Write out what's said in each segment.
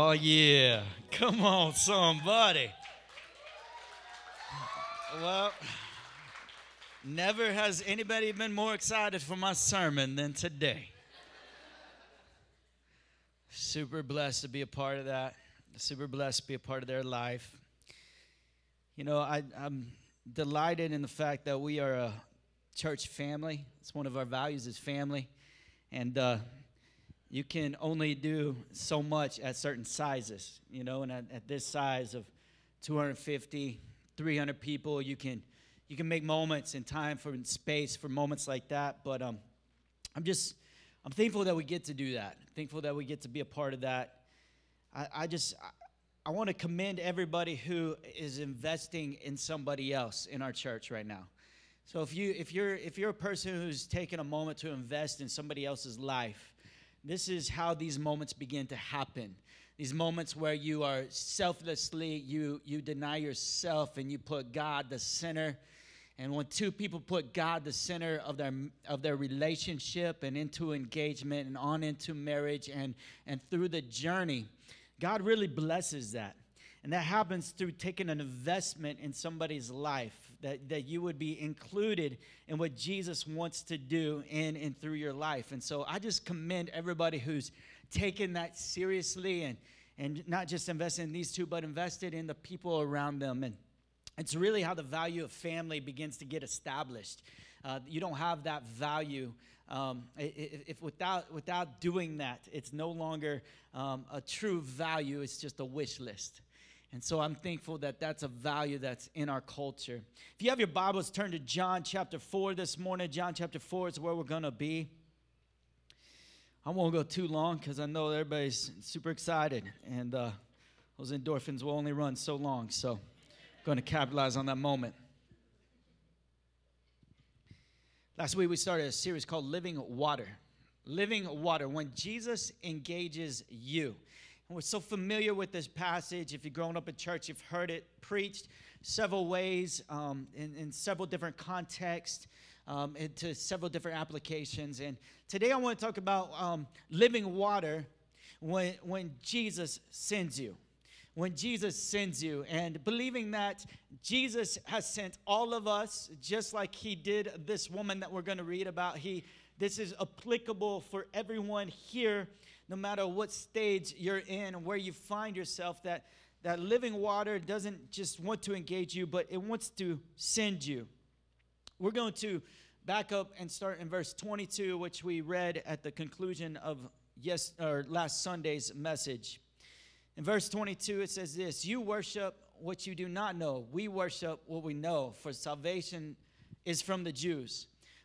Oh, yeah. Come on, somebody. Well, never has anybody been more excited for my sermon than today. Super blessed to be a part of that. Super blessed to be a part of their life. You know, I, I'm delighted in the fact that we are a church family. It's one of our values is family. And uh, you can only do so much at certain sizes, you know, and at, at, this size of 250, 300 people, you can you can make moments in time for space for moments like that. But um, I'm just I'm thankful that we get to do that. thankful that we get to be a part of that. I, I just I, I want to commend everybody who is investing in somebody else in our church right now. So if you if you're if you're a person who's taken a moment to invest in somebody else's life this is how these moments begin to happen. These moments where you are selflessly, you, you deny yourself and you put God the center. And when two people put God the center of their, of their relationship and into engagement and on into marriage and, and through the journey, God really blesses that. And that happens through taking an investment in somebody's life that, that you would be included in what Jesus wants to do in and through your life. And so I just commend everybody who's taken that seriously and, and not just invested in these two, but invested in the people around them. And it's really how the value of family begins to get established. Uh, you don't have that value um, if, if, without without doing that, it's no longer um, a true value. It's just a wish list. And so I'm thankful that that's a value that's in our culture. If you have your Bibles, turn to John chapter 4 this morning. John chapter 4 is where we're going to be. I won't go too long because I know everybody's super excited, and uh, those endorphins will only run so long. So I'm going to capitalize on that moment. Last week, we started a series called Living Water. Living Water. When Jesus engages you. We're so familiar with this passage. If you've grown up in church, you've heard it preached several ways um, in, in, several different contexts. Um, into several different applications. And today I want to talk about um, living water when, when Jesus sends you. When Jesus sends you, and believing that Jesus has sent all of us, just like He did this woman that we're going to read about. He, this is applicable for everyone here no matter what stage you're in and where you find yourself, that, that living water doesn't just want to engage you, but it wants to send you. We're going to back up and start in verse 22, which we read at the conclusion of yes or last Sunday's message. In verse 22, it says this You worship what you do not know. We worship what we know, for salvation is from the Jews.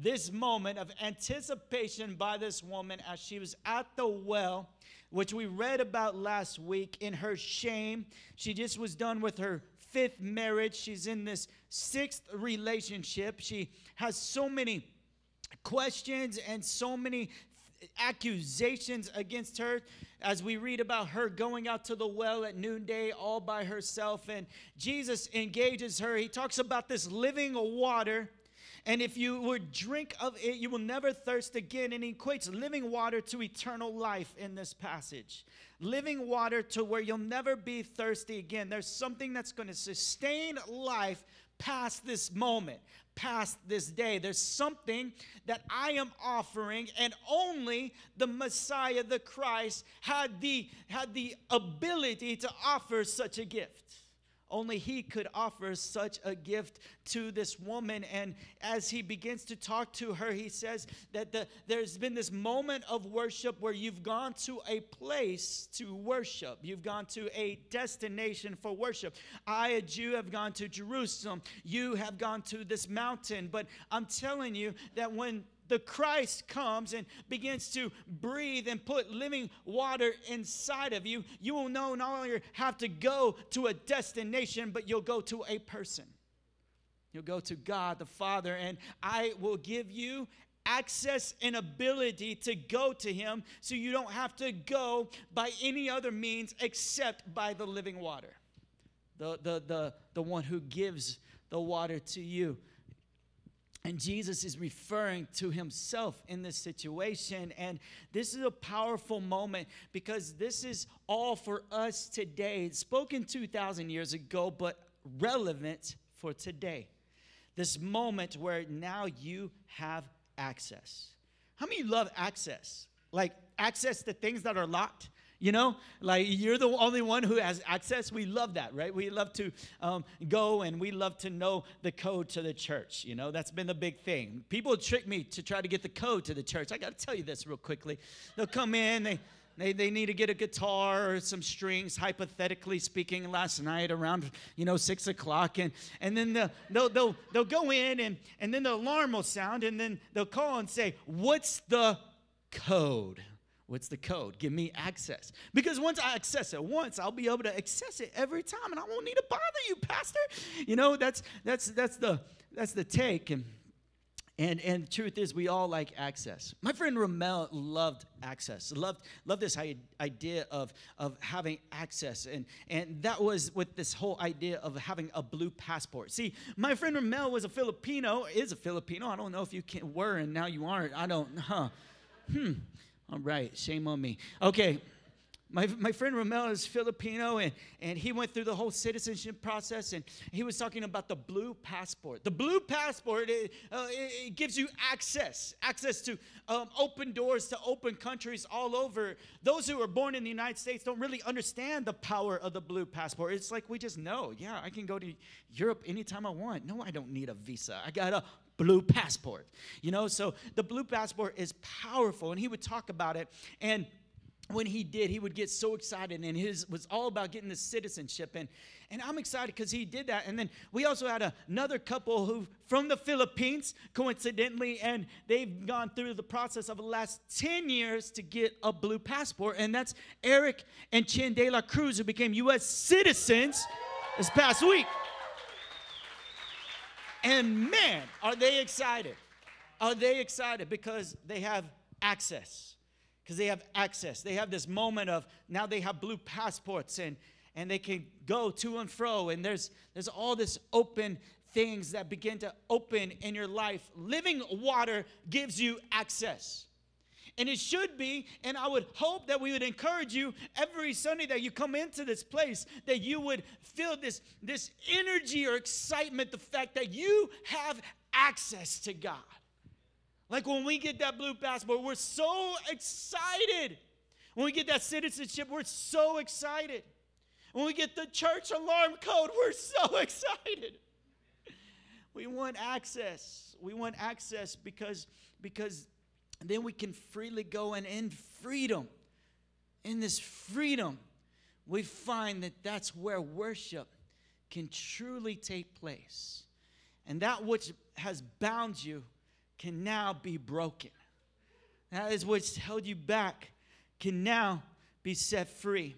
this moment of anticipation by this woman as she was at the well, which we read about last week in her shame. She just was done with her fifth marriage. She's in this sixth relationship. She has so many questions and so many accusations against her as we read about her going out to the well at noonday all by herself and Jesus engages her he talks about this living water and if you would drink of it, you will never thirst again. And he equates living water to eternal life in this passage. Living water to where you'll never be thirsty again. There's something that's going to sustain life past this moment, past this day. There's something that I am offering, and only the Messiah, the Christ, had the, had the ability to offer such a gift. Only he could offer such a gift to this woman. And as he begins to talk to her, he says that the, there's been this moment of worship where you've gone to a place to worship. You've gone to a destination for worship. I, a Jew, have gone to Jerusalem. You have gone to this mountain. But I'm telling you that when the Christ comes and begins to breathe and put living water inside of you, you will no longer have to go to a destination, but you'll go to a person. You'll go to God the Father, and I will give you access and ability to go to Him so you don't have to go by any other means except by the living water, the, the, the, the one who gives the water to you. And Jesus is referring to himself in this situation. And this is a powerful moment because this is all for us today. It's spoken 2,000 years ago, but relevant for today. This moment where now you have access. How many love access? Like access to things that are locked? You know, like you're the only one who has access. We love that, right? We love to um, go and we love to know the code to the church. You know, that's been the big thing. People trick me to try to get the code to the church. I got to tell you this real quickly. They'll come in, they, they, they need to get a guitar or some strings, hypothetically speaking, last night around, you know, six o'clock. And, and then the, they'll, they'll, they'll go in and, and then the alarm will sound and then they'll call and say, What's the code? What's the code? Give me access. Because once I access it once, I'll be able to access it every time and I won't need to bother you, pastor. You know, that's that's that's the that's the take and and and the truth is we all like access. My friend Romel loved access. Loved loved this idea of of having access and and that was with this whole idea of having a blue passport. See, my friend Romel was a Filipino, is a Filipino. I don't know if you can, were and now you aren't. I don't huh. Hmm. All right, shame on me. Okay, my, my friend Romel is Filipino, and, and he went through the whole citizenship process, and he was talking about the blue passport. The blue passport, it, uh, it, it gives you access, access to um, open doors to open countries all over. Those who are born in the United States don't really understand the power of the blue passport. It's like we just know, yeah, I can go to Europe anytime I want. No, I don't need a visa. I got a blue passport. You know, so the blue passport is powerful, and he would talk about it. And when he did, he would get so excited, and his was all about getting the citizenship. And and I'm excited because he did that. And then we also had a, another couple who from the Philippines, coincidentally, and they've gone through the process of the last 10 years to get a blue passport. And that's Eric and Chin De La Cruz, who became U.S. citizens this past week. And man, are they excited? Are they excited because they have access? Because they have access. They have this moment of now they have blue passports and and they can go to and fro and there's there's all this open things that begin to open in your life. Living water gives you access. And it should be, and I would hope that we would encourage you every Sunday that you come into this place, that you would feel this, this energy or excitement, the fact that you have access to God. Like when we get that blue passport, we're so excited. When we get that citizenship, we're so excited. When we get the church alarm code, we're so excited. We want access. We want access because, because and then we can freely go and in freedom, in this freedom, we find that that's where worship can truly take place. And that which has bound you can now be broken. That is what's held you back can now be set free.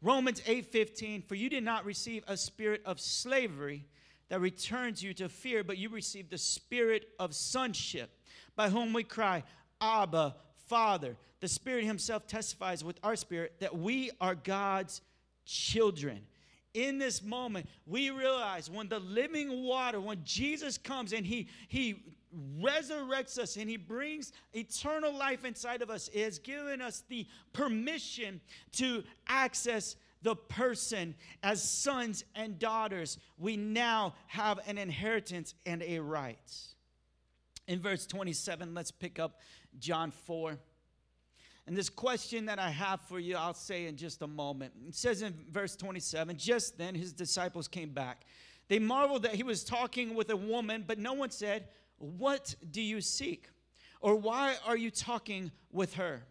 Romans 8:15 For you did not receive a spirit of slavery that returns you to fear, but you received the spirit of sonship by whom we cry, Abba, Father. The Spirit Himself testifies with our spirit that we are God's children. In this moment, we realize when the living water, when Jesus comes and He He resurrects us and he brings eternal life inside of us it has given us the permission to access the person as sons and daughters, we now have an inheritance and a right. In verse 27, let's pick up John 4. And this question that I have for you, I'll say in just a moment. It says in verse 27 Just then his disciples came back. They marveled that he was talking with a woman, but no one said, What do you seek? Or why are you talking with her?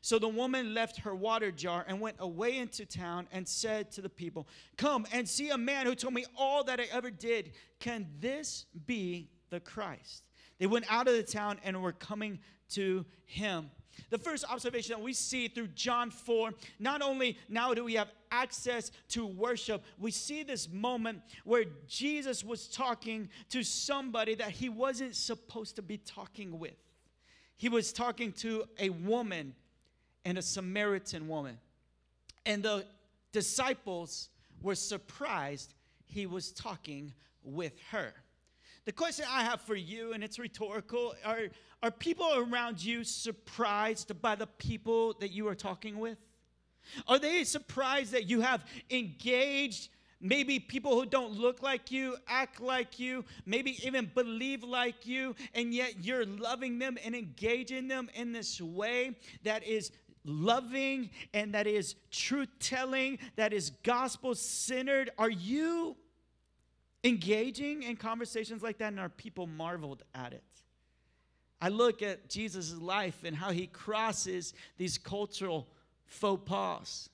So the woman left her water jar and went away into town and said to the people, Come and see a man who told me all that I ever did. Can this be the Christ? They went out of the town and were coming to him. The first observation that we see through John 4, not only now do we have access to worship, we see this moment where Jesus was talking to somebody that he wasn't supposed to be talking with. He was talking to a woman and a Samaritan woman. And the disciples were surprised he was talking with her. The question I have for you, and it's rhetorical, are, are people around you surprised by the people that you are talking with? Are they surprised that you have engaged maybe people who don't look like you, act like you, maybe even believe like you, and yet you're loving them and engaging them in this way that is loving and that is truth telling, that is gospel centered? Are you engaging in conversations like that and our people marveled at it? I look at Jesus' life and how he crosses these cultural faux pas.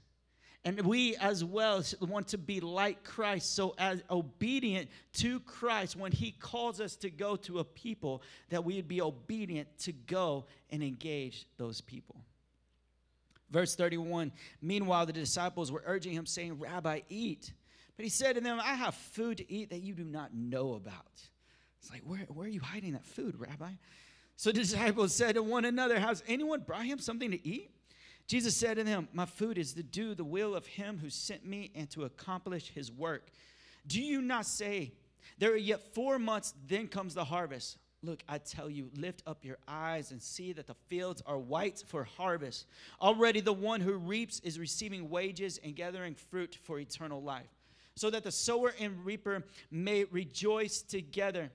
And we as well want to be like Christ, so as obedient to Christ when he calls us to go to a people, that we would be obedient to go and engage those people. Verse 31 Meanwhile, the disciples were urging him, saying, Rabbi, eat. But he said to them, I have food to eat that you do not know about. It's like, where, where are you hiding that food, Rabbi? So the disciples said to one another, Has anyone brought him something to eat? Jesus said to them, My food is to do the will of him who sent me and to accomplish his work. Do you not say, There are yet four months, then comes the harvest? Look, I tell you, lift up your eyes and see that the fields are white for harvest. Already the one who reaps is receiving wages and gathering fruit for eternal life, so that the sower and reaper may rejoice together.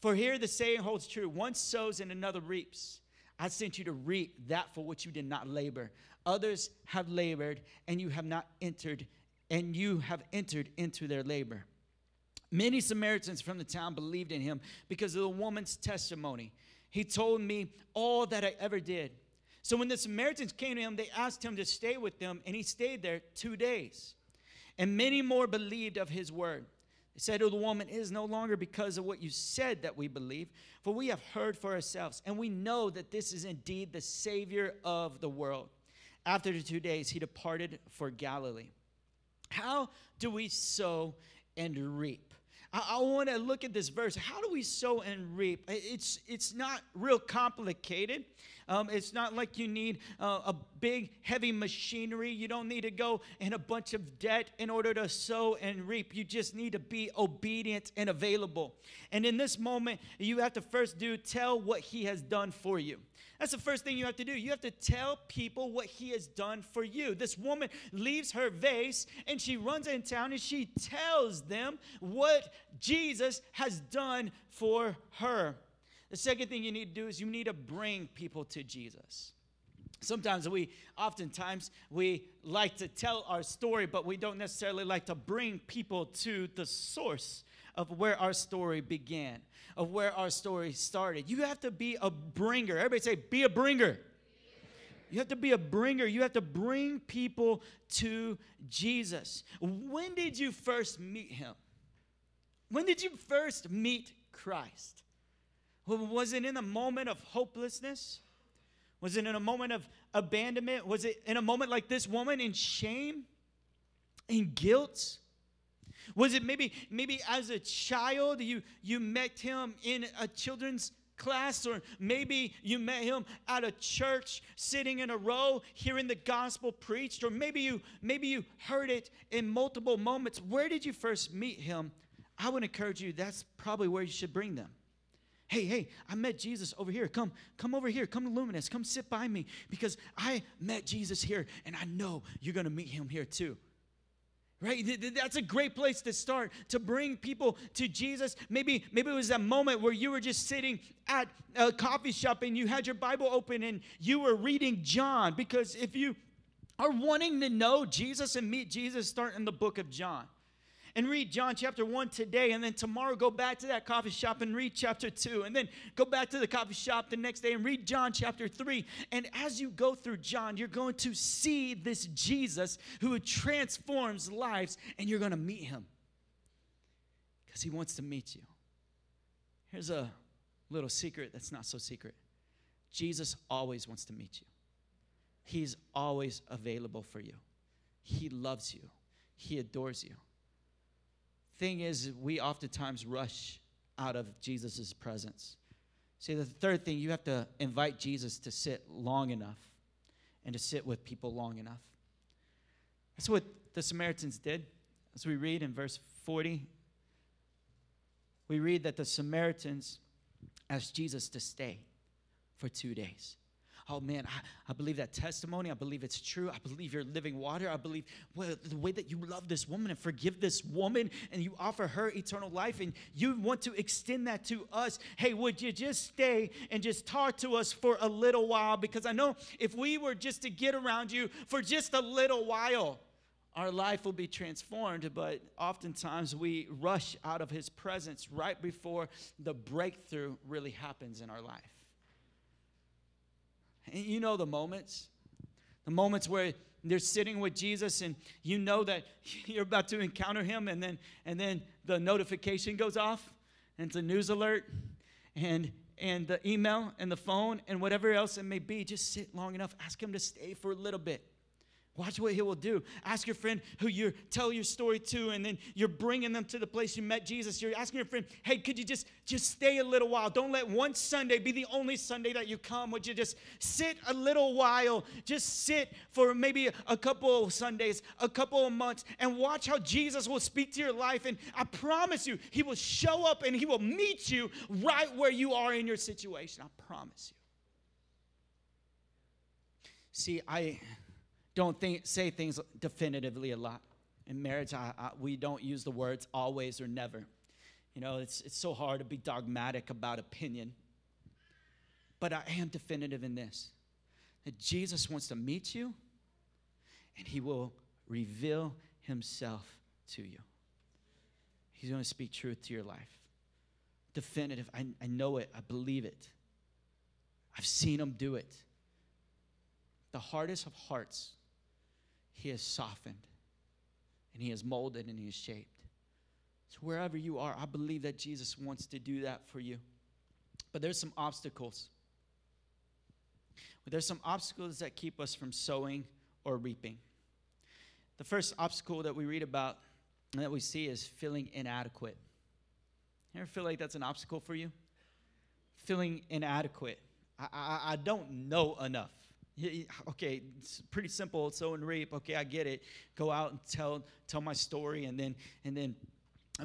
For here the saying holds true one sows and another reaps. I sent you to reap that for which you did not labor. Others have labored, and you have not entered, and you have entered into their labor. Many Samaritans from the town believed in him because of the woman's testimony. He told me all that I ever did. So when the Samaritans came to him, they asked him to stay with them, and he stayed there two days. And many more believed of his word. They said to the woman, It is no longer because of what you said that we believe, for we have heard for ourselves, and we know that this is indeed the Savior of the world. After the two days, he departed for Galilee. How do we sow and reap? I, I want to look at this verse. How do we sow and reap? It's, it's not real complicated. Um, it's not like you need uh, a big, heavy machinery. You don't need to go in a bunch of debt in order to sow and reap. You just need to be obedient and available. And in this moment, you have to first do tell what He has done for you. That's the first thing you have to do. You have to tell people what he has done for you. This woman leaves her vase and she runs in town and she tells them what Jesus has done for her. The second thing you need to do is you need to bring people to Jesus. Sometimes we, oftentimes, we like to tell our story, but we don't necessarily like to bring people to the source of where our story began, of where our story started. You have to be a bringer. Everybody say, be a bringer. You have to be a bringer. You have to bring people to Jesus. When did you first meet him? When did you first meet Christ? Was it in a moment of hopelessness? Was it in a moment of abandonment? Was it in a moment like this woman in shame, in guilt? Was it maybe maybe as a child you you met him in a children's class or maybe you met him at a church sitting in a row hearing the gospel preached or maybe you maybe you heard it in multiple moments. Where did you first meet him? I would encourage you that's probably where you should bring them. Hey, hey, I met Jesus over here. Come, come over here. Come to Luminous. Come sit by me because I met Jesus here and I know you're going to meet him here too. right that's a great place to start to bring people to jesus maybe maybe it was that moment where you were just sitting at a coffee shop and you had your bible open and you were reading john because if you are wanting to know jesus and meet jesus start in the book of john and read John chapter 1 today, and then tomorrow go back to that coffee shop and read chapter 2, and then go back to the coffee shop the next day and read John chapter 3. And as you go through John, you're going to see this Jesus who transforms lives, and you're going to meet him because he wants to meet you. Here's a little secret that's not so secret Jesus always wants to meet you, He's always available for you. He loves you, He adores you thing is, we oftentimes rush out of Jesus' presence. See, the third thing, you have to invite Jesus to sit long enough and to sit with people long enough. That's what the Samaritans did. As we read in verse 40, we read that the Samaritans asked Jesus to stay for two days oh man, I, I believe that testimony. I believe it's true. I believe you're living water. I believe well, the way that you love this woman and forgive this woman and you offer her eternal life and you want to extend that to us. Hey, would you just stay and just talk to us for a little while? Because I know if we were just to get around you for just a little while, our life will be transformed, but oftentimes we rush out of his presence right before the breakthrough really happens in our life. And you know the moments. The moments where they're sitting with Jesus and you know that you're about to encounter him and then and then the notification goes off and it's a news alert and and the email and the phone and whatever else it may be. Just sit long enough. Ask him to stay for a little bit Watch what he will do. Ask your friend who you tell your story to, and then you're bringing them to the place you met Jesus. You're asking your friend, "Hey, could you just just stay a little while? Don't let one Sunday be the only Sunday that you come. Would you just sit a little while? Just sit for maybe a couple of Sundays, a couple of months, and watch how Jesus will speak to your life. And I promise you, He will show up and He will meet you right where you are in your situation. I promise you. See, I don't think, say things definitively a lot. In marriage, I, I, we don't use the words always or never. You know, it's, it's so hard to be dogmatic about opinion. But I am definitive in this that Jesus wants to meet you and he will reveal himself to you. He's going to speak truth to your life. Definitive. I, I know it. I believe it. I've seen him do it. The hardest of hearts he has softened and He has molded and He has shaped. So, wherever you are, I believe that Jesus wants to do that for you. But there's some obstacles. There's some obstacles that keep us from sowing or reaping. The first obstacle that we read about and that we see is feeling inadequate. You ever feel like that's an obstacle for you? Feeling inadequate. I, I, I don't know enough okay it's pretty simple sow and reap okay i get it. Go out and tell tell my story and then and then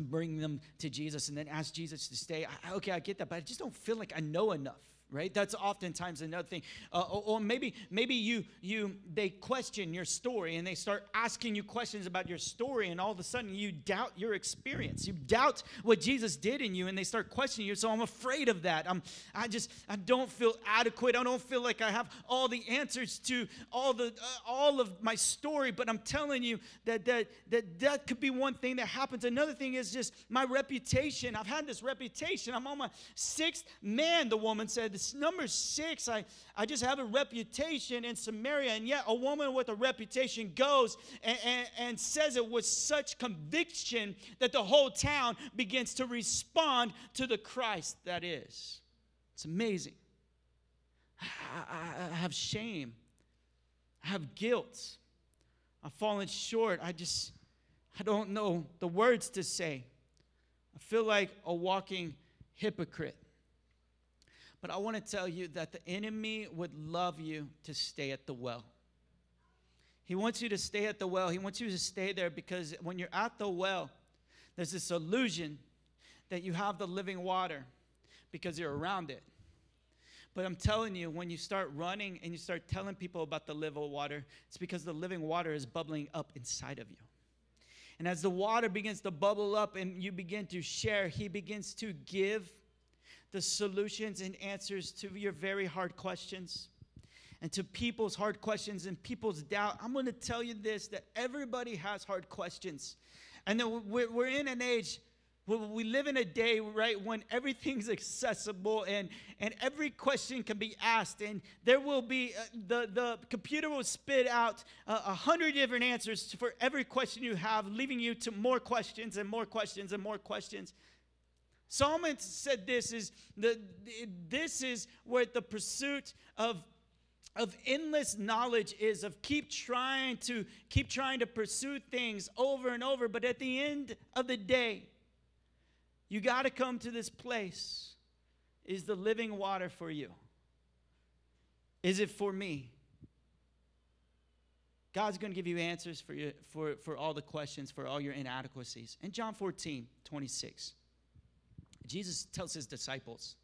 bring them to jesus and then ask jesus to stay. I, okay i get that but i just don't feel like i know enough right? That's oftentimes another thing. Uh, or, maybe maybe you you they question your story and they start asking you questions about your story and all of a sudden you doubt your experience. You doubt what jesus did in you and they start questioning you. So i'm afraid of that. I'm i just i don't feel adequate. I don't feel like i have all the answers to all the uh, all of my story. But i'm telling you that that that that could be one thing that happens. Another thing is just my reputation. I've had this reputation. I'm on my sixth man the woman said number six, I, I just have a reputation in Samaria, and yet a woman with a reputation goes and, and, and says it with such conviction that the whole town begins to respond to the Christ that is. It's amazing. I, I have shame, I have guilt. I've fallen short. I just, I don't know the words to say. I feel like a walking hypocrite. But I want to tell you that the enemy would love you to stay at the well. He wants you to stay at the well. He wants you to stay there because when you're at the well, there's this illusion that you have the living water because you're around it. But I'm telling you, when you start running and you start telling people about the living water, it's because the living water is bubbling up inside of you. And as the water begins to bubble up and you begin to share, He begins to give the solutions and answers to your very hard questions and to people's hard questions and people's doubt. I'm going to tell you this that everybody has hard questions. And we're, we're in an age we live in a day right when everything's accessible and and every question can be asked and there will be uh, the the computer will spit out a uh, hundred different answers for every question you have leaving you to more questions and more questions and more questions solomon said this is the this is where the pursuit of of endless knowledge is of keep trying to keep trying to pursue things over and over. But at the end of the day you got to come to this place. Is the living water for you? Is it for me? God's going to give you answers for, you, for, for all the questions for all your inadequacies. In john 14 26 jesus tells his disciples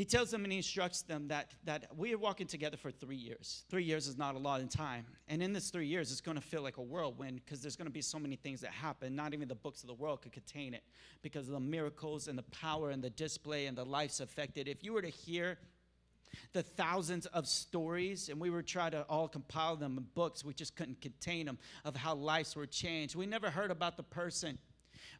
he tells them and he instructs them that, that we are walking together for three years. Three years is not a lot of time. And in this three years, it's going to feel like a whirlwind because there's going to be so many things that happen. Not even the books of the world could contain it because of the miracles and the power and the display and the lives affected. If you were to hear the thousands of stories, and we were trying to all compile them in books, we just couldn't contain them of how lives were changed. We never heard about the person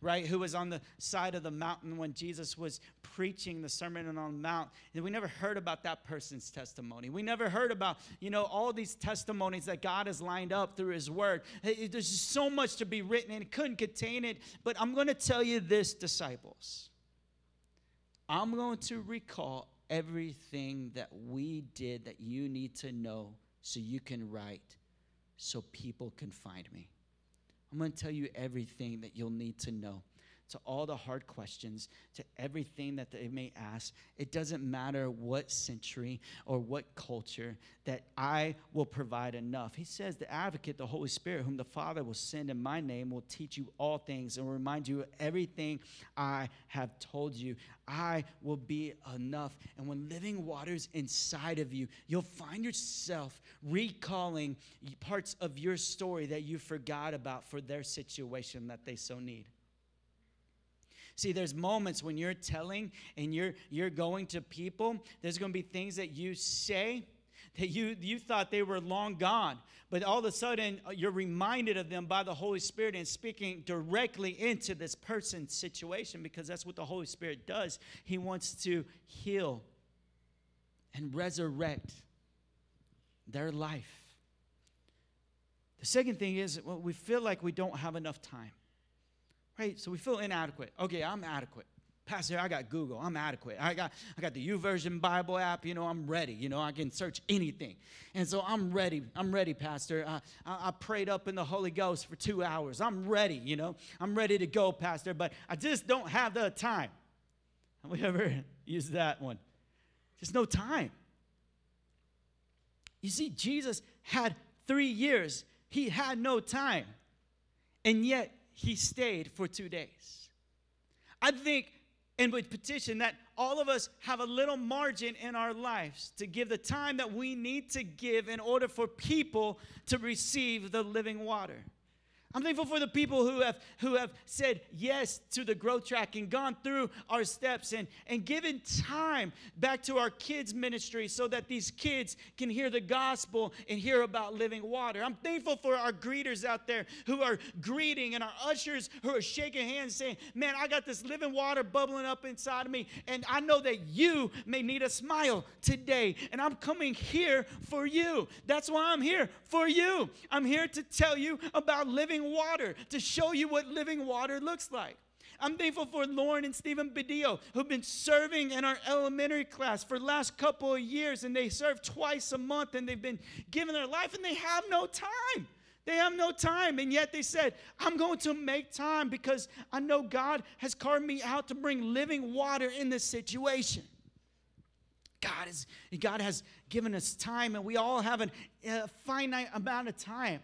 right, who was on the side of the mountain when Jesus was preaching the Sermon on the Mount. And we never heard about that person's testimony. We never heard about, you know, all these testimonies that God has lined up through His Word. There's just so much to be written and it couldn't contain it. But I'm going to tell you this, disciples. I'm going to recall everything that we did that you need to know so you can write so people can find me. I'm going to tell you everything that you'll need to know to all the hard questions, to everything that they may ask. It doesn't matter what century or what culture, that I will provide enough. He says, The advocate, the Holy Spirit, whom the Father will send in my name, will teach you all things and remind you of everything I have told you. I will be enough. And when living waters inside of you, you'll find yourself recalling parts of your story that you forgot about for their situation that they so need. See, there's moments when you're telling and you're you're going to people, there's going to be things that you say that you you thought they were long gone, but all of a sudden uh, you're reminded of them by the Holy Spirit and speaking directly into this person's situation because that's what the Holy Spirit does. He wants to heal and resurrect their life. The second thing is well, we feel like we don't have enough time. Right? So we feel inadequate. Okay, I'm adequate. Pastor, I got Google. I'm adequate. I got I got the YouVersion Bible app. You know, I'm ready. You know, I can search anything, and so I'm ready. I'm ready, Pastor. I, I, prayed up in the Holy Ghost for two hours. I'm ready. You know, I'm ready to go, Pastor. But I just don't have the time. Have we ever used that one? Just no time. You see, Jesus had three years. He had no time, and yet he stayed for two days. I think and would petition that all of us have a little margin in our lives to give the time that we need to give in order for people to receive the living water. I'm thankful for the people who have who have said yes to the growth track and gone through our steps and, and given time back to our kids' ministry so that these kids can hear the gospel and hear about living water. I'm thankful for our greeters out there who are greeting and our ushers who are shaking hands saying, Man, I got this living water bubbling up inside of me, and I know that you may need a smile today, and I'm coming here for you. That's why I'm here for you. I'm here to tell you about living living water to show you what living water looks like. I'm thankful for Lauren and Stephen Bedillo, who've been serving in our elementary class for the last couple of years, and they serve twice a month, and they've been giving their life, and they have no time. They have no time, and yet they said, I'm going to make time because I know God has carved me out to bring living water in this situation. God, is, God has given us time, and we all have a uh, finite amount of time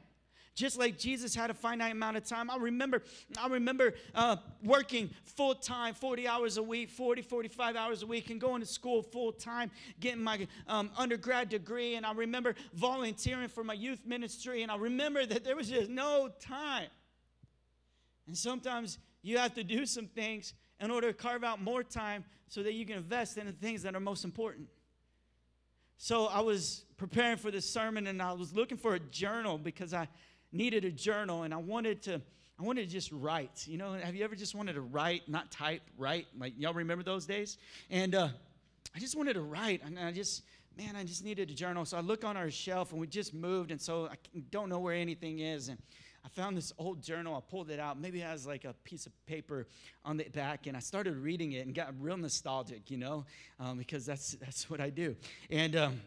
just like Jesus had a finite amount of time. I remember, I remember uh, working full time, 40 hours a week, 40, 45 hours a week, and going to school full time, getting my um, undergrad degree. And I remember volunteering for my youth ministry. And I remember that there was just no time And sometimes you have to do some things in order to carve out more time so that you can invest in the things that are most important. So I was preparing for this sermon and I was looking for a journal because I needed a journal and I wanted to I wanted to just write. You know, have you ever just wanted to write, not type, write? Like y'all remember those days? And uh, I just wanted to write and I just man, I just needed a journal. So I look on our shelf and we just moved and so I don't know where anything is and I found this old journal. I pulled it out. Maybe it has like a piece of paper on the back, and I started reading it and got real nostalgic, you know, um, because that's that's what I do. And um,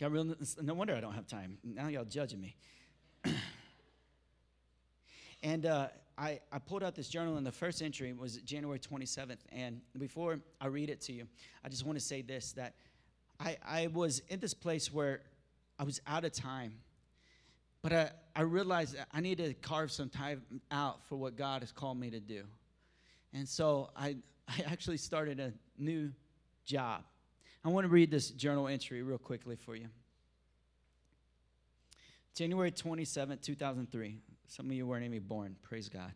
got real. No wonder I don't have time. Now y'all judging me. and uh, I, I pulled out this journal, and the first entry was January 27th. And before I read it to you, I just want to say this: that I I was in this place where I was out of time but I, I realized I need to carve some time out for what God has called me to do. And so I, I actually started a new job. I want to read this journal entry real quickly for you. January 27, 2003. Some of you weren't even born. Praise God.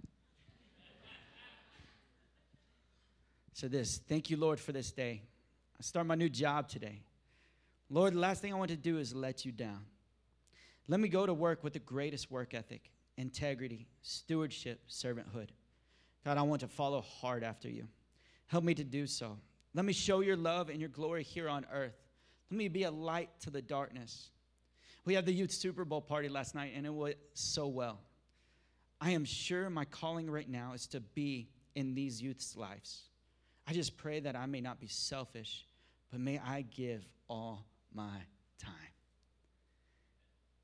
so, this thank you, Lord, for this day. I start my new job today. Lord, the last thing I want to do is let you down. Let me go to work with the greatest work ethic, integrity, stewardship, servanthood. God, I want to follow hard after you. Help me to do so. Let me show your love and your glory here on earth. Let me be a light to the darkness. We had the youth Super Bowl party last night, and it went so well. I am sure my calling right now is to be in these youth's lives. I just pray that I may not be selfish, but may I give all my time.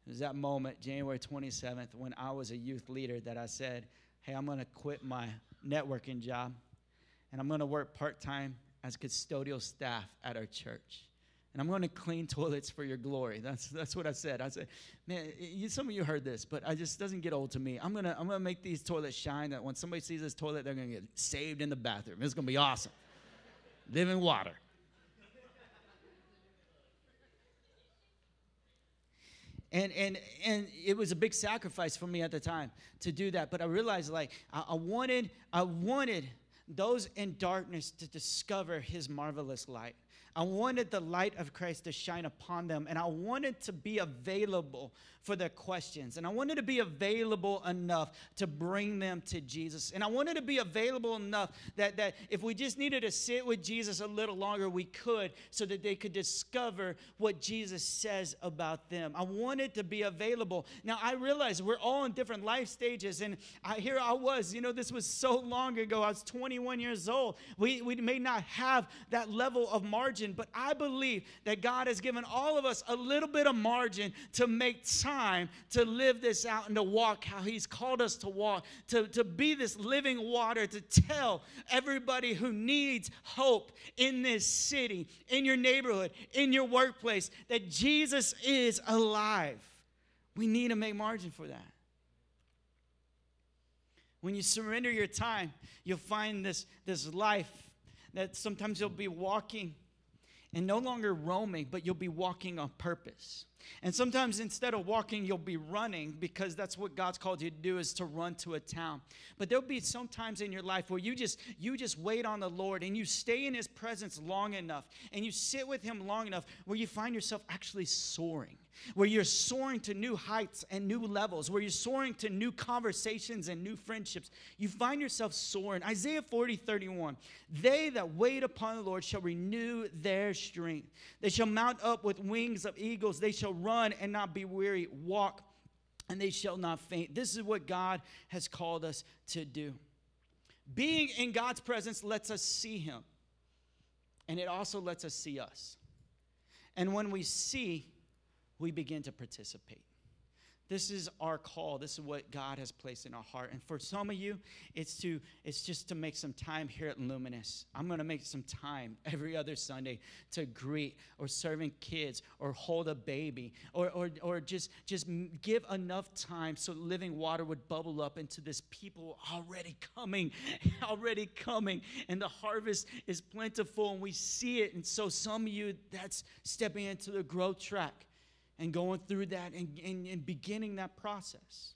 It was that moment, January 27th, when I was a youth leader, that I said, Hey, I'm going to quit my networking job and I'm going to work part time as custodial staff at our church. And I'm going to clean toilets for your glory. That's, that's what I said. I said, man, you, some of you heard this, but it just doesn't get old to me. I'm to I'm to make these toilets shine that when somebody sees this toilet, they're to get saved in the bathroom. It's to be awesome. Living water. and and and it was a big sacrifice for me at the time to do that but i realized like I, I, wanted i wanted those in darkness to discover his marvelous light I wanted the light of Christ to shine upon them, and I wanted to be available for their questions. And I wanted to be available enough to bring them to Jesus. And I wanted to be available enough that, that if we just needed to sit with Jesus a little longer, we could, so that they could discover what Jesus says about them. I wanted to be available. Now, I realize we're all in different life stages, and I, here I was. You know, this was so long ago. I was 21 years old. We, we may not have that level of margin margin, but I believe that God has given all of us a little bit of margin to make time to live this out and to walk how He's called us to walk, to, to be this living water, to tell everybody who needs hope in this city, in your neighborhood, in your workplace, that Jesus is alive. We need to make margin for that. When you surrender your time, you'll find this, this life that sometimes you'll be walking and no longer roaming, but you'll be walking on purpose. And sometimes instead of walking, you'll be running because that's what God's called you to do is to run to a town. But there'll be some times in your life where you just you just wait on the Lord and you stay in his presence long enough and you sit with him long enough where you find yourself actually soaring where you're soaring to new heights and new levels, where you're soaring to new conversations and new friendships. You find yourself soaring. Isaiah 40, 31. They that wait upon the Lord shall renew their strength. They shall mount up with wings of eagles. They shall run and not be weary, walk and they shall not faint. This is what God has called us to do. Being in God's presence lets us see Him, and it also lets us see us. And when we see, we begin to participate. This is our call. This is what God has placed in our heart. And for some of you, it's to it's just to make some time here at Luminous. I'm going to make some time every other Sunday to greet or serving kids or hold a baby or or, or just just give enough time so living water would bubble up into this people already coming, already coming, and the harvest is plentiful and we see it. And so some of you, that's stepping into the growth track and going through that and, and, and beginning that process.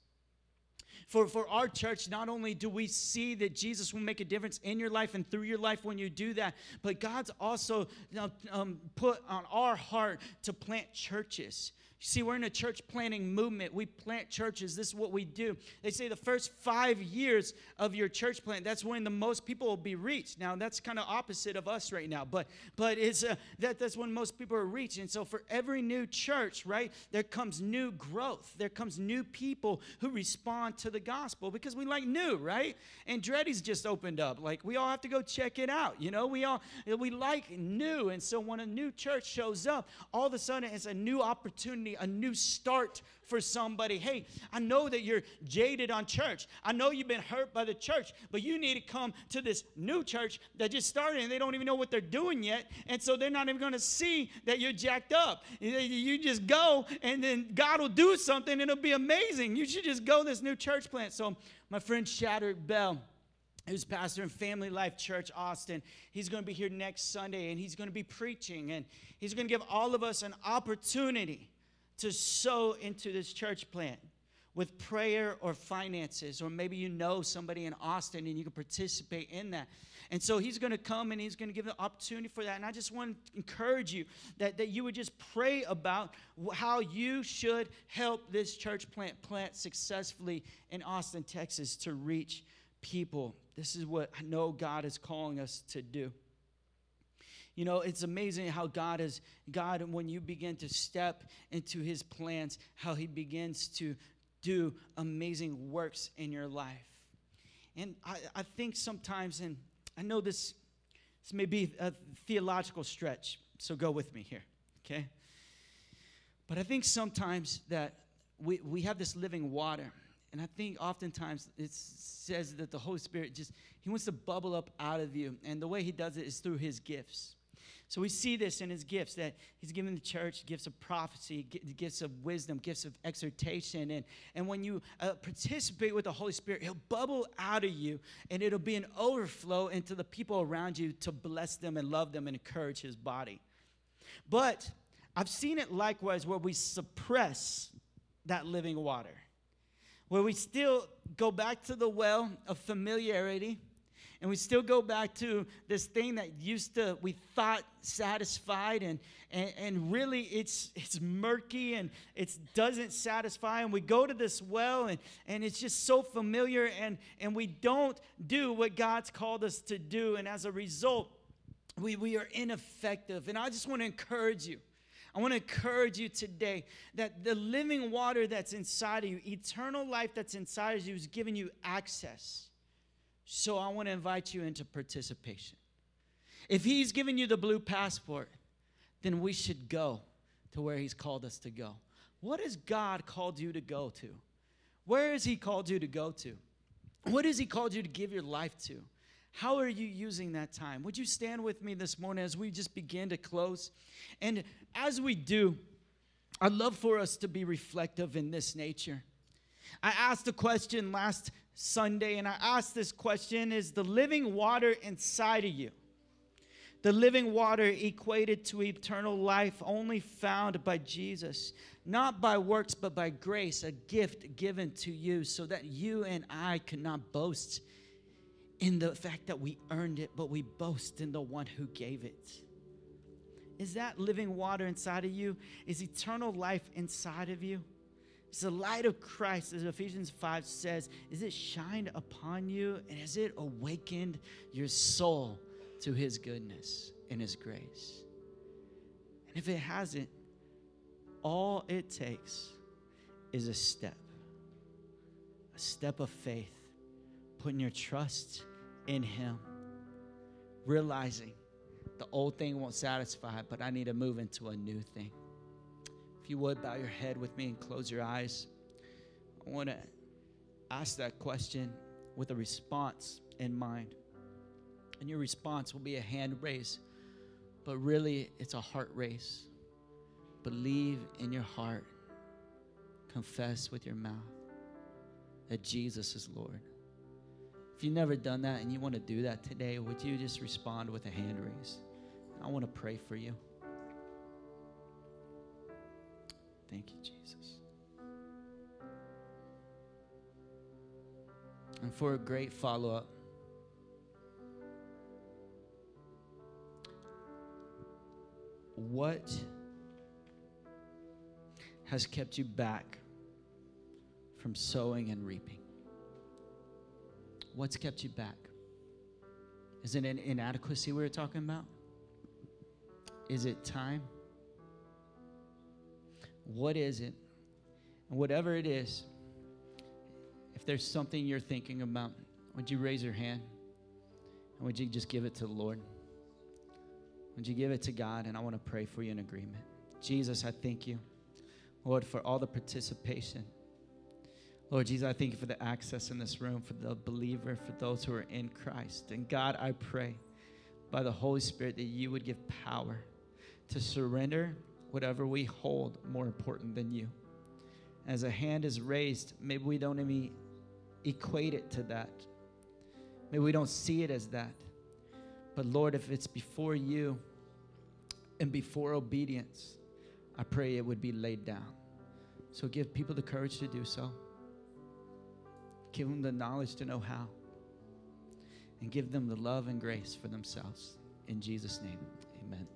For, for our church, not only do we see that Jesus will make a difference in your life and through your life when you do that, but God's also um, put on our heart to plant churches. See, we're in a church planting movement. We plant churches. This is what we do. They say the first five years of your church plant, that's when the most people will be reached. Now, that's kind of opposite of us right now, but but it's uh, that that's when most people are reached. And so, for every new church, right, there comes new growth. There comes new people who respond to the gospel because we like new, right? Andretti's just opened up. Like we all have to go check it out. You know, we all we like new. And so, when a new church shows up, all of a sudden it's a new opportunity a new start for somebody. Hey, I know that you're jaded on church. I know you've been hurt by the church, but you need to come to this new church that just started and they don't even know what they're doing yet. And so they're not even going to see that you're jacked up. You just go and then God will do something and it'll be amazing. You should just go this new church plant. So, my friend Shadrick Bell, who's pastor in Family Life Church, Austin. He's going to be here next Sunday and he's going to be preaching and he's going to give all of us an opportunity to sow into this church plant with prayer or finances, or maybe you know somebody in Austin and you can participate in that. And so he's going to come and he's going to give the opportunity for that. And I just want to encourage you that, that you would just pray about how you should help this church plant plant successfully in Austin, Texas to reach people. This is what I know God is calling us to do. You know, it's amazing how God is, God, when you begin to step into his plans, how he begins to do amazing works in your life. And I, I think sometimes, and I know this, this may be a theological stretch, so go with me here, okay? But I think sometimes that we, we have this living water. And I think oftentimes it says that the Holy Spirit just, He wants to bubble up out of you. And the way He does it is through His gifts. So we see this in his gifts that he's given the church gifts of prophecy, gifts of wisdom, gifts of exhortation. And, and when you uh, participate with the Holy Spirit, he'll bubble out of you and it'll be an overflow into the people around you to bless them and love them and encourage his body. But I've seen it likewise where we suppress that living water, where we still go back to the well of familiarity and we still go back to this thing that used to we thought satisfied and and, and really it's it's murky and it doesn't satisfy. And we go to this well and and it's just so familiar and and we don't do what god's called us to do. And as a result we we are ineffective. And i just want to encourage you. I want to encourage you today that the living water that's inside of you, eternal life that's inside of you, is giving you access. So I want to invite you into participation. If He's given you the blue passport, then we should go to where He's called us to go. What has God called you to go to? Where has He called you to go to? What has He called you to give your life to? How are you using that time? Would you stand with me this morning as we just begin to close? And as we do, I'd love for us to be reflective in this nature. I asked a question last Sunday, and I asked this question Is the living water inside of you? The living water equated to eternal life only found by Jesus, not by works, but by grace, a gift given to you so that you and I could not boast in the fact that we earned it, but we boast in the one who gave it. Is that living water inside of you? Is eternal life inside of you? It's the light of Christ, as Ephesians 5 says, is it shined upon you and has it awakened your soul to his goodness and his grace? And if it hasn't, all it takes is a step, a step of faith, putting your trust in him, realizing the old thing won't satisfy, but I need to move into a new thing. If you would, bow your head with me and close your eyes. I want to ask that question with a response in mind. And your response will be a hand raise, but really it's a heart raise. Believe in your heart, confess with your mouth that Jesus is Lord. If you've never done that and you want to do that today, would you just respond with a hand raise? I want to pray for you. Thank you, Jesus. And for a great follow up, what has kept you back from sowing and reaping? What's kept you back? Is it an inadequacy we were talking about? Is it time? What is it? And whatever it is, if there's something you're thinking about, would you raise your hand? And would you just give it to the Lord? Would you give it to God? And I want to pray for you in agreement. Jesus, I thank you, Lord, for all the participation. Lord Jesus, I thank you for the access in this room, for the believer, for those who are in Christ. And God, I pray by the Holy Spirit that you would give power to surrender whatever we hold more important than you. As a hand is raised, maybe we don't even equate it to that. Maybe we don't see it as that. But Lord, if it's before you and before obedience, I pray it would be laid down. So give people the courage to do so. Give them the knowledge to know how. And give them the love and grace for themselves. In Jesus' name, amen.